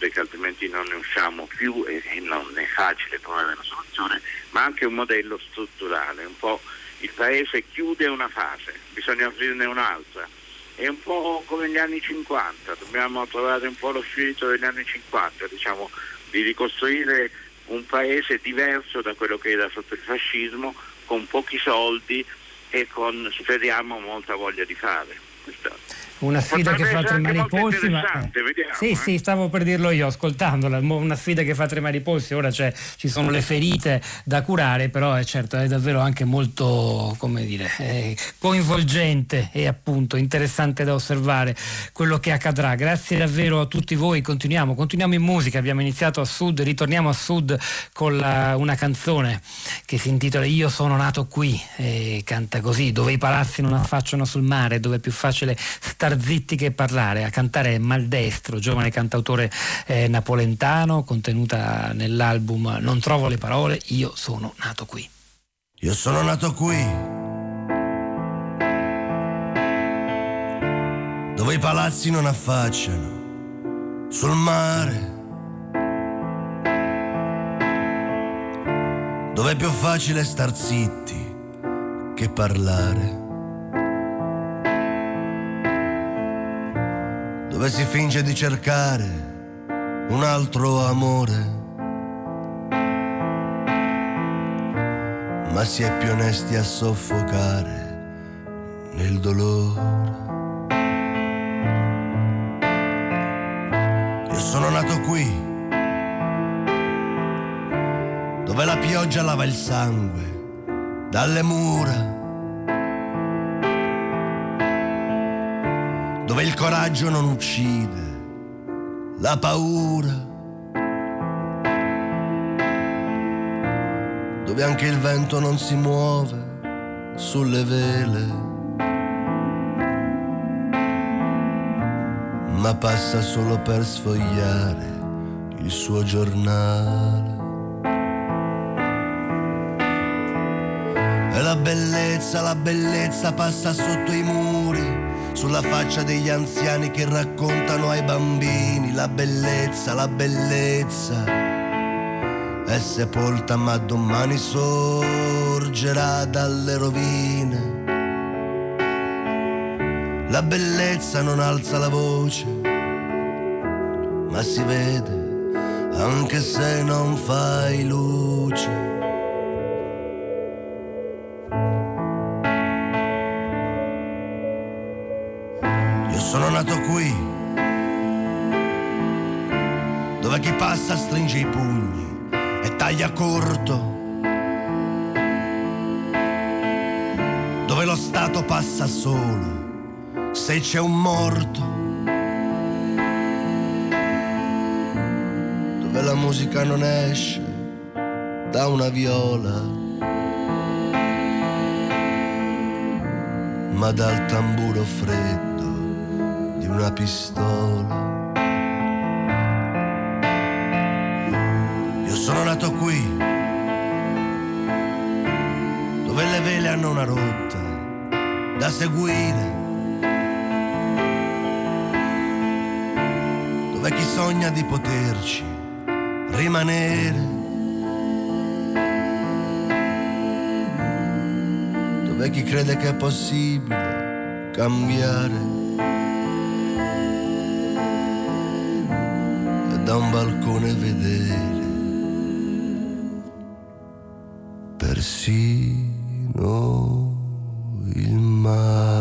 perché altrimenti non ne usciamo più e, e non è facile trovare una soluzione, ma anche un modello strutturale, un po' il paese chiude una fase, bisogna aprirne un'altra. È un po' come gli anni 50, dobbiamo trovare un po' lo spirito degli anni 50, diciamo, di ricostruire un paese diverso da quello che era sotto il fascismo, con pochi soldi e con, speriamo, molta voglia di fare. Una sfida che fa tremare i polsi. Ma... Vediamo, sì, eh. sì, stavo per dirlo io ascoltandola. Una sfida che fa tremare i polsi. Ora ci sono le ferite da curare, però è certo è davvero anche molto come dire, eh, coinvolgente e appunto interessante da osservare quello che accadrà. Grazie davvero a tutti voi. Continuiamo, continuiamo in musica. Abbiamo iniziato a sud, ritorniamo a sud con la, una canzone che si intitola Io sono nato qui. E canta così: dove i palazzi non affacciano sul mare, dove è più facile stare star zitti che parlare, a cantare Maldestro, giovane cantautore eh, napolentano, contenuta nell'album Non trovo le parole, io sono nato qui. Io sono nato qui, dove i palazzi non affacciano sul mare, dove è più facile star zitti che parlare. Dove si finge di cercare un altro amore. ma si è più onesti a soffocare nel dolore. Io sono nato qui, dove la pioggia lava il sangue dalle mura. Dove il coraggio non uccide, la paura. Dove anche il vento non si muove sulle vele, ma passa solo per sfogliare il suo giornale. E la bellezza, la bellezza passa sotto i muri, sulla faccia degli anziani che raccontano ai bambini la bellezza, la bellezza è sepolta ma domani sorgerà dalle rovine. La bellezza non alza la voce, ma si vede anche se non fai luce. Corto, dove lo Stato passa solo se c'è un morto, dove la musica non esce da una viola, ma dal tamburo freddo di una pistola. Sono nato qui, dove le vele hanno una rotta da seguire, dove chi sogna di poterci rimanere, dove chi crede che è possibile cambiare. Da un balcone vedere persino il mare.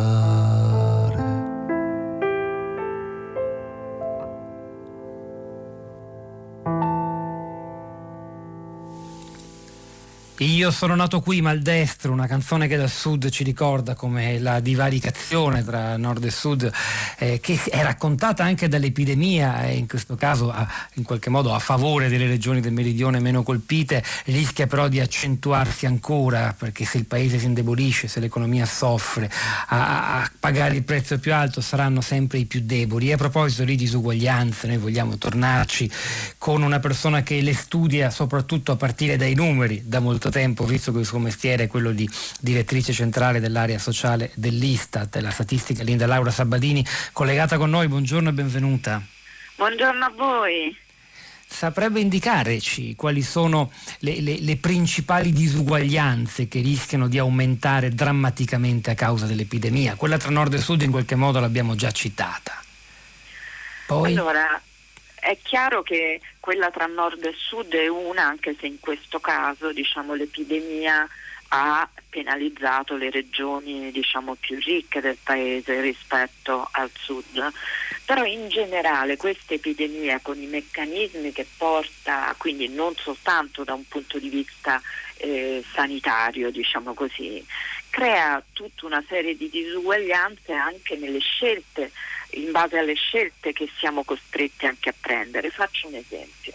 Io sono nato qui maldestro, una canzone che dal sud ci ricorda come la divaricazione tra nord e sud, eh, che è raccontata anche dall'epidemia e in questo caso a, in qualche modo a favore delle regioni del meridione meno colpite, rischia però di accentuarsi ancora perché se il paese si indebolisce, se l'economia soffre, a, a pagare il prezzo più alto saranno sempre i più deboli. E a proposito di disuguaglianze, noi vogliamo tornarci con una persona che le studia soprattutto a partire dai numeri da molto tempo, visto che il suo mestiere è quello di direttrice centrale dell'area sociale dell'Istat, la statistica Linda Laura Sabadini, collegata con noi, buongiorno e benvenuta. Buongiorno a voi. Saprebbe indicarci quali sono le, le, le principali disuguaglianze che rischiano di aumentare drammaticamente a causa dell'epidemia? Quella tra nord e sud in qualche modo l'abbiamo già citata. Poi... Allora, è chiaro che quella tra nord e sud è una, anche se in questo caso diciamo, l'epidemia ha penalizzato le regioni diciamo, più ricche del paese rispetto al sud. Però in generale questa epidemia con i meccanismi che porta, quindi non soltanto da un punto di vista eh, sanitario, diciamo così, crea tutta una serie di disuguaglianze anche nelle scelte, in base alle scelte che siamo costretti anche a prendere. Faccio un esempio.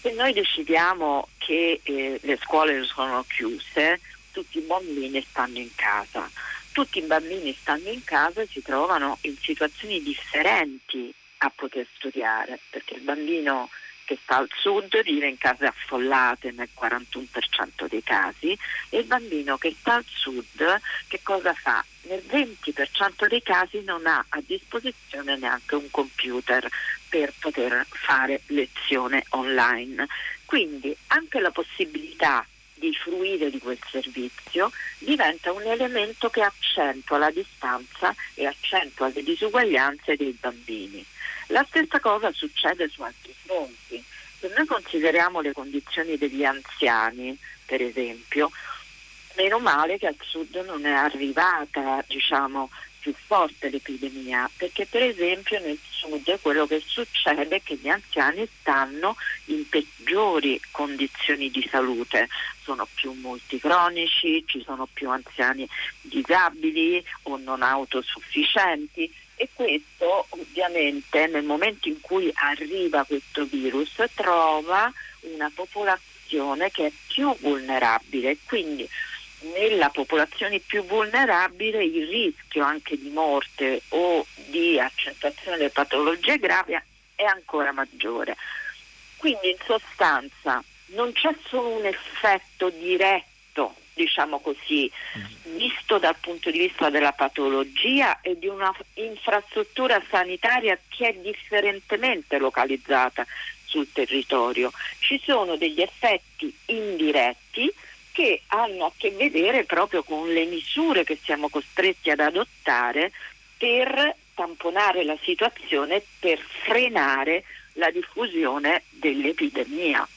Se noi decidiamo che eh, le scuole sono chiuse, tutti i bambini stanno in casa. Tutti i bambini stanno in casa e si trovano in situazioni differenti a poter studiare, perché il bambino che sta al sud vive in case affollate nel 41% dei casi e il bambino che sta al sud che cosa fa? Nel 20% dei casi non ha a disposizione neanche un computer per poter fare lezione online. Quindi anche la possibilità di fruire di quel servizio diventa un elemento che accentua la distanza e accentua le disuguaglianze dei bambini. La stessa cosa succede su altri fronti. Se noi consideriamo le condizioni degli anziani, per esempio, Meno male che al sud non è arrivata diciamo, più forte l'epidemia, perché per esempio nel sud quello che succede è che gli anziani stanno in peggiori condizioni di salute, sono più multicronici, ci sono più anziani disabili o non autosufficienti e questo ovviamente nel momento in cui arriva questo virus trova una popolazione che è più vulnerabile, quindi nella popolazione più vulnerabile il rischio anche di morte o di accentuazione delle patologie gravi è ancora maggiore. Quindi in sostanza non c'è solo un effetto diretto, diciamo così, visto dal punto di vista della patologia e di una infrastruttura sanitaria che è differentemente localizzata sul territorio. Ci sono degli effetti indiretti che hanno a che vedere proprio con le misure che siamo costretti ad adottare per tamponare la situazione, per frenare la diffusione dell'epidemia.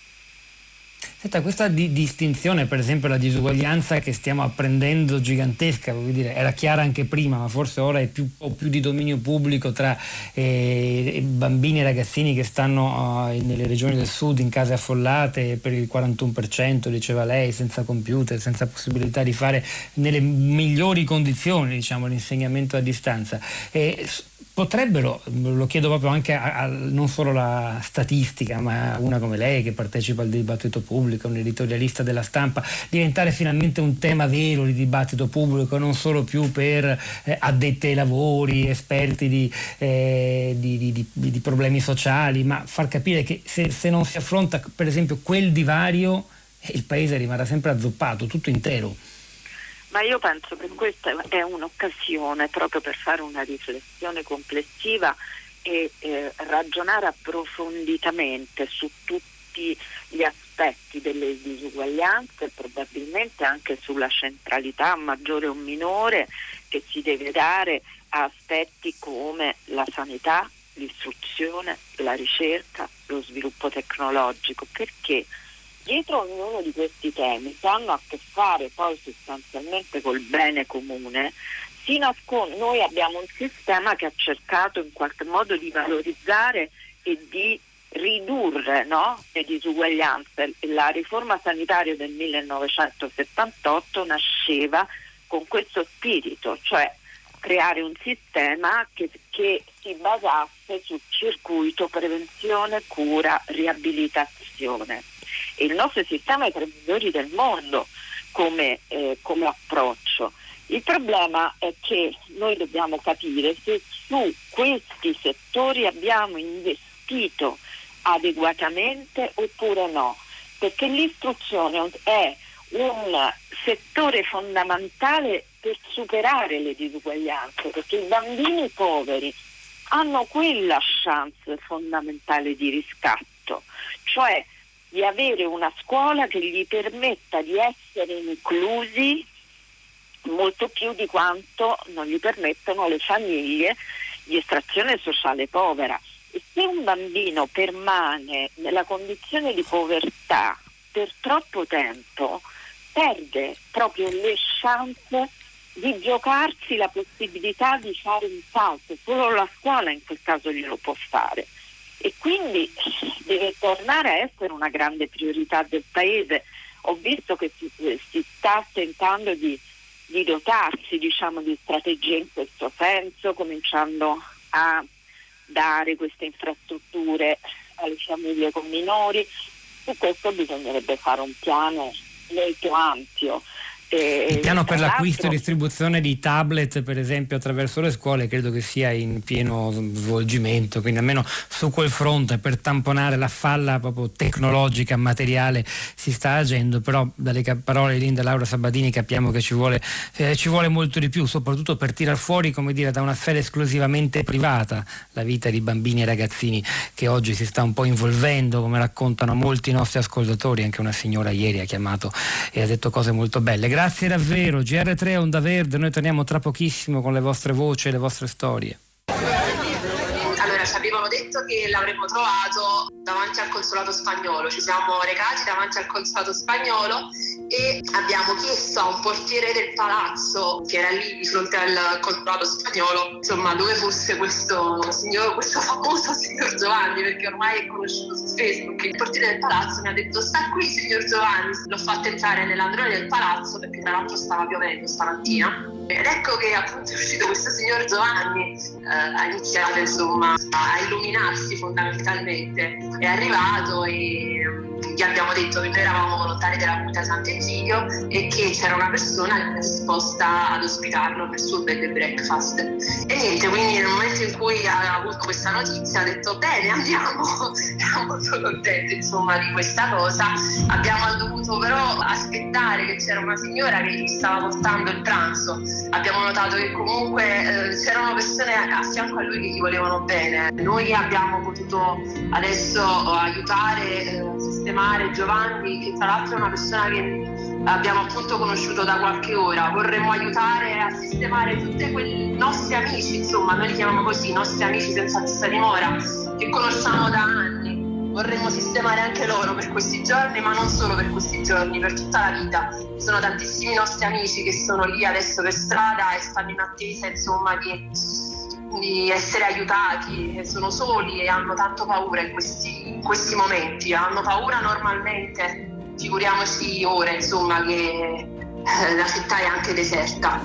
Senta, questa di- distinzione, per esempio la disuguaglianza che stiamo apprendendo gigantesca, dire, era chiara anche prima, ma forse ora è più, o più di dominio pubblico tra eh, bambini e ragazzini che stanno uh, nelle regioni del sud in case affollate per il 41%, diceva lei, senza computer, senza possibilità di fare nelle migliori condizioni diciamo, l'insegnamento a distanza. E, potrebbero, lo chiedo proprio anche a, a, non solo la statistica, ma una come lei che partecipa al dibattito pubblico, un editorialista della stampa, diventare finalmente un tema vero di dibattito pubblico, non solo più per eh, addetti ai lavori, esperti di, eh, di, di, di, problemi sociali, ma far capire che se, se non si affronta per esempio quel divario, il paese rimarrà sempre azzoppato, tutto intero. Ma io penso che questa è un'occasione proprio per fare una riflessione complessiva e eh, ragionare approfonditamente su tutti gli aspetti delle disuguaglianze, probabilmente anche sulla centralità maggiore o minore che si deve dare a aspetti come la sanità, l'istruzione, la ricerca, lo sviluppo tecnologico, perché dietro ognuno di questi temi che hanno a che fare poi sostanzialmente col bene comune, nascond- noi abbiamo un sistema che ha cercato in qualche modo di valorizzare e di ridurre no, le disuguaglianze. La riforma sanitaria del 1978 nasceva con questo spirito, cioè creare un sistema che, che si basasse sul circuito prevenzione, cura, riabilitazione il nostro sistema è tra i migliori del mondo come, eh, come approccio. Il problema è che noi dobbiamo capire se su questi settori abbiamo investito adeguatamente oppure no, perché l'istruzione è un settore fondamentale per superare le disuguaglianze, perché i bambini poveri hanno quella chance fondamentale di riscatto, cioè di avere una scuola che gli permetta di essere inclusi molto più di quanto non gli permettono le famiglie di estrazione sociale povera. E se un bambino permane nella condizione di povertà per troppo tempo, perde proprio le chance di giocarsi la possibilità di fare un salto, solo la scuola in quel caso glielo può fare e quindi deve tornare a essere una grande priorità del Paese. Ho visto che si, si sta tentando di, di dotarsi diciamo, di strategie in questo senso, cominciando a dare queste infrastrutture alle famiglie con minori. Su questo bisognerebbe fare un piano molto ampio il piano per l'acquisto e distribuzione di tablet, per esempio, attraverso le scuole, credo che sia in pieno svolgimento, quindi almeno su quel fronte per tamponare la falla proprio tecnologica, materiale, si sta agendo, però dalle parole di Linda Laura Sabatini capiamo che ci vuole, eh, ci vuole molto di più, soprattutto per tirar fuori, come dire, da una sfera esclusivamente privata la vita di bambini e ragazzini che oggi si sta un po' involvendo, come raccontano molti nostri ascoltatori, anche una signora ieri ha chiamato e ha detto cose molto belle. Grazie davvero, GR3 Onda Verde, noi torniamo tra pochissimo con le vostre voci e le vostre storie. Allora, sapevo detto che l'avremmo trovato davanti al consolato spagnolo, ci siamo recati davanti al consolato spagnolo e abbiamo chiesto a un portiere del palazzo che era lì di fronte al consolato spagnolo, insomma, dove fosse questo signor, questo famoso signor Giovanni, perché ormai è conosciuto su Facebook. Il portiere del palazzo mi ha detto sta qui signor Giovanni, l'ho fatto entrare nell'androne del palazzo perché tra l'altro stava piovendo stamattina ed ecco che appunto è uscito questo signor Giovanni, eh, ha iniziato insomma a illuminarsi fondamentalmente. È arrivato e gli abbiamo detto che noi eravamo volontari della comunità Sant'Egidio e che c'era una persona era disposta ad ospitarlo per il suo bed and breakfast. E niente, quindi nel momento in cui ha avuto questa notizia ha detto bene andiamo, [laughs] siamo molto contenti insomma di questa cosa. Abbiamo dovuto però aspettare che c'era una signora che gli stava portando il pranzo. Abbiamo notato che comunque eh, c'erano persone a fianco a lui che gli volevano bene. Noi abbiamo potuto adesso aiutare, eh, sistemare Giovanni, che tra l'altro è una persona che abbiamo appunto conosciuto da qualche ora. Vorremmo aiutare a sistemare tutti quei nostri amici, insomma, noi li chiamiamo così, i nostri amici senza fissa dimora, che conosciamo da anni. Vorremmo sistemare anche loro per questi giorni, ma non solo per questi giorni, per tutta la vita. Ci sono tantissimi nostri amici che sono lì adesso per strada e stanno in attesa, insomma, di di essere aiutati, sono soli e hanno tanto paura in questi, in questi momenti, hanno paura normalmente, figuriamoci ora insomma che eh, la città è anche deserta.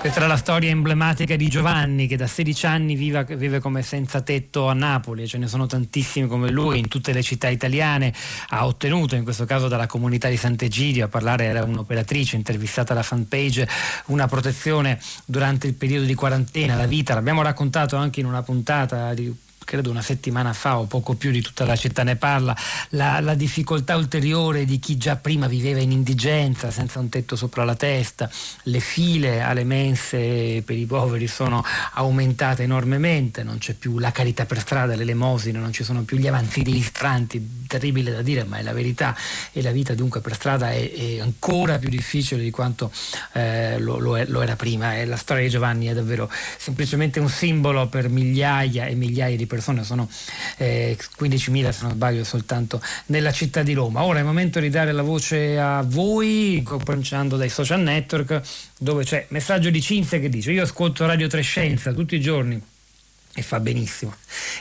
Questa era la storia emblematica di Giovanni che da 16 anni vive, vive, come senza tetto a Napoli, ce ne sono tantissimi come lui in tutte le città italiane, ha ottenuto in questo caso dalla comunità di Sant'Egidio, a parlare era un'operatrice intervistata alla fanpage, una protezione durante il periodo di quarantena, la vita, l'abbiamo raccontato anche in una puntata di credo una settimana fa o poco più di tutta la città ne parla, la, la difficoltà ulteriore di chi già prima viveva in indigenza, senza un tetto sopra la testa, le file alle mense per i poveri sono aumentate enormemente, non c'è più la carità per strada, l'elemosina, non ci sono più gli avanzi dimostranti, terribile da dire ma è la verità e la vita dunque per strada è, è ancora più difficile di quanto eh, lo, lo, è, lo, era prima e la storia di Giovanni è davvero semplicemente un simbolo per migliaia e migliaia di persone persone, sono eh, 15.000 se non sbaglio soltanto nella città di Roma. Ora è il momento di dare la voce a voi, cominciando dai social network, dove c'è messaggio di Cinzia che dice io ascolto Radio Trescenza tutti i giorni e fa benissimo.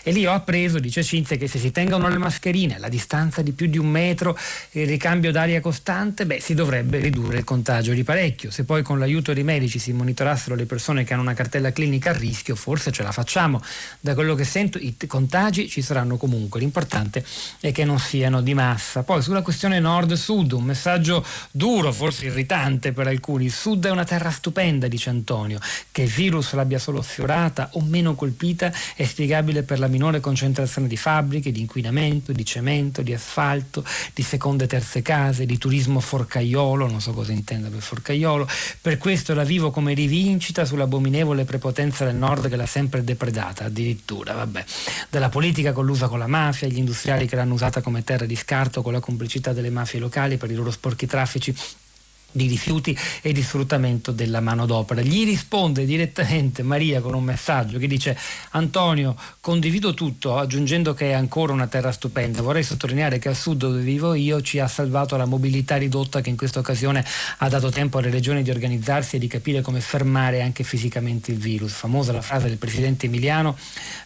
E lì ho appreso, dice Cinzia, che se si tengono le mascherine a distanza di più di un metro e il ricambio d'aria costante, beh, si dovrebbe ridurre il contagio di parecchio. Se poi con l'aiuto dei medici si monitorassero le persone che hanno una cartella clinica a rischio, forse ce la facciamo. Da quello che sento i contagi ci saranno comunque, l'importante è che non siano di massa. Poi sulla questione nord-sud, un messaggio duro, forse irritante per alcuni. Il sud è una terra stupenda, dice Antonio, che il virus l'abbia solo sfiorata o meno colpita vita è spiegabile per la minore concentrazione di fabbriche, di inquinamento, di cemento, di asfalto, di seconde e terze case, di turismo forcaiolo, non so cosa intenda per forcaiolo, per questo la vivo come rivincita sull'abominevole prepotenza del nord che l'ha sempre depredata, addirittura, vabbè, della politica collusa con la mafia, gli industriali che l'hanno usata come terra di scarto con la complicità delle mafie locali per i loro sporchi traffici di rifiuti e di sfruttamento della manodopera. Gli risponde direttamente Maria con un messaggio che dice Antonio, condivido tutto aggiungendo che è ancora una terra stupenda. Vorrei sottolineare che al sud dove vivo io ci ha salvato la mobilità ridotta che in questa occasione ha dato tempo alle regioni di organizzarsi e di capire come fermare anche fisicamente il virus. Famosa la frase del presidente Emiliano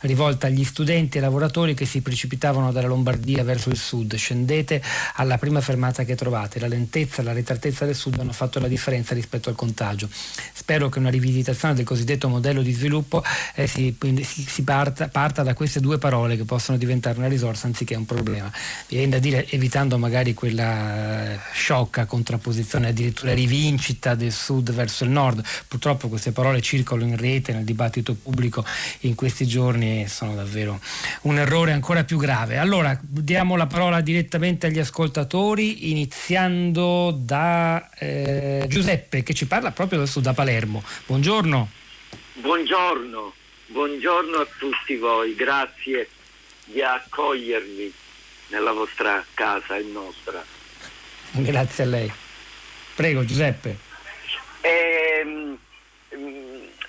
rivolta agli studenti e lavoratori che si precipitavano dalla Lombardia verso il sud. Scendete alla prima fermata che trovate. La lentezza, la retratezza del sud sud hanno fatto la differenza rispetto al contagio. Spero che una rivisitazione del cosiddetto modello di sviluppo eh, si, si, parta, parta, da queste due parole che possono diventare una risorsa anziché un problema. Viene da dire evitando magari quella eh, sciocca contrapposizione, addirittura rivincita del sud verso il nord. Purtroppo queste parole circolano in rete, nel dibattito pubblico in questi giorni e sono davvero un errore ancora più grave. Allora diamo la parola direttamente agli ascoltatori iniziando da eh, Giuseppe che ci parla proprio adesso da Palermo. Buongiorno. Buongiorno, buongiorno a tutti voi, grazie di accogliermi nella vostra casa e nostra. Grazie a lei. Prego Giuseppe. Eh,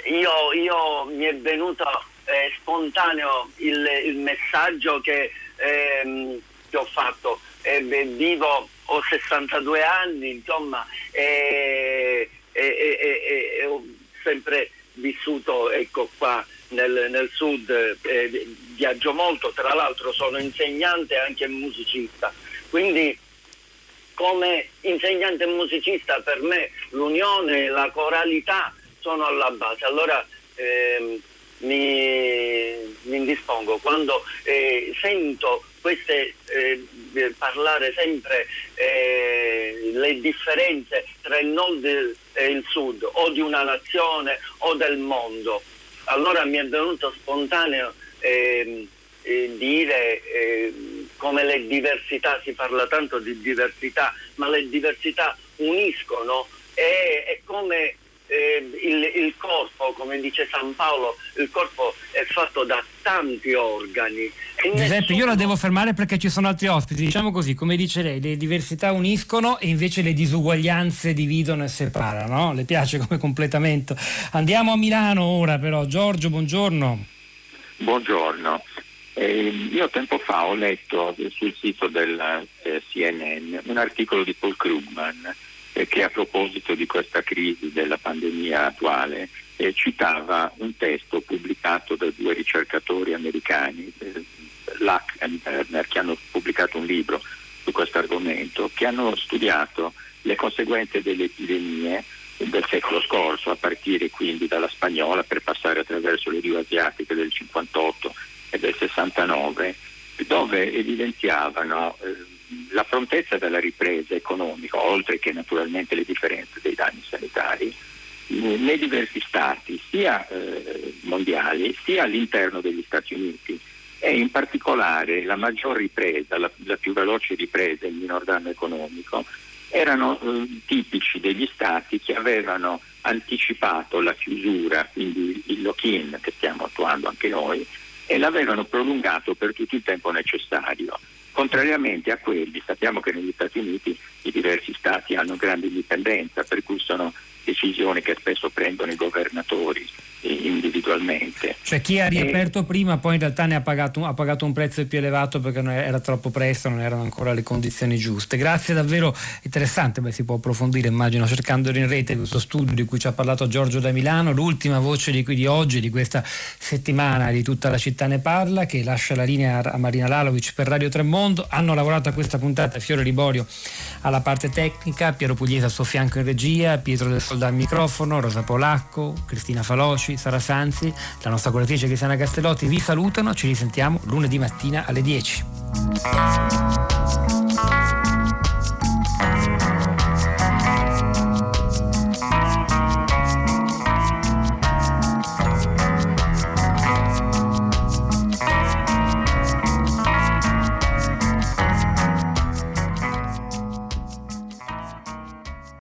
io, io mi è venuto eh, spontaneo il, il, messaggio che, ehm, che ho fatto. Eh, vivo, ho 62 anni, insomma, e, e, e, e ho sempre vissuto ecco, qua nel, nel sud, eh, viaggio molto, tra l'altro sono insegnante e anche musicista. Quindi come insegnante musicista per me l'unione e la coralità sono alla base. Allora ehm, mi, mi, indispongo quando eh, sento queste eh, parlare sempre eh, le differenze tra il nord e il sud o di una nazione o del mondo. Allora mi è venuto spontaneo ehm, eh, dire ehm, come le diversità, si parla tanto di diversità, ma le diversità uniscono e è come eh, il, il, corpo, come dice San Paolo, il corpo è fatto da tanti organi. Giuseppe, nessuno... io la devo fermare perché ci sono altri ospiti. Diciamo così, come dice lei, le diversità uniscono e invece le disuguaglianze dividono e separano. Le piace come completamento. Andiamo a Milano ora però. Giorgio, buongiorno. Buongiorno. Eh, io tempo fa ho letto sul sito del eh, CNN un articolo di Paul Krugman che a proposito di questa crisi della pandemia attuale eh, citava un testo pubblicato da due ricercatori americani, eh, Luck e Werner, che hanno pubblicato un libro su questo argomento, che hanno studiato le conseguenze delle epidemie del secolo scorso, a partire quindi dalla spagnola per passare attraverso le rive asiatiche del 58 e del 69, dove evidenziavano eh, la prontezza della ripresa economica, oltre che naturalmente le differenze dei danni sanitari, nei diversi stati, sia eh, mondiali, sia all'interno degli Stati Uniti e in particolare la maggior ripresa, la, la più veloce ripresa e il minor danno economico erano eh, tipici degli stati che avevano anticipato la chiusura, quindi il lock-in che stiamo attuando anche noi, e l'avevano prolungato per tutto il tempo necessario. Contrariamente a quelli, sappiamo che negli Stati Uniti i diversi stati hanno grande indipendenza, per cui sono decisioni che spesso prendono i governatori individualmente. Cioè chi ha riaperto e... prima poi in realtà ne ha pagato, ha pagato, un prezzo più elevato perché era troppo presto, non erano ancora le condizioni giuste. Grazie, davvero interessante, Beh, si può approfondire immagino cercando in rete questo studio di cui ci ha parlato Giorgio da Milano, l'ultima voce di, qui, di oggi, di questa settimana di tutta la città ne parla, che lascia la linea a Marina Lalovic per Radio Tremondo. Hanno lavorato a questa puntata Fiore Liborio alla parte tecnica, Piero Pugliese al suo fianco in regia, Pietro del Soldato al microfono, Rosa Polacco, Cristina Faloci, Sara Sanzi, la nostra curatrice Cristiana Castellotti vi salutano, ci risentiamo lunedì mattina alle 10.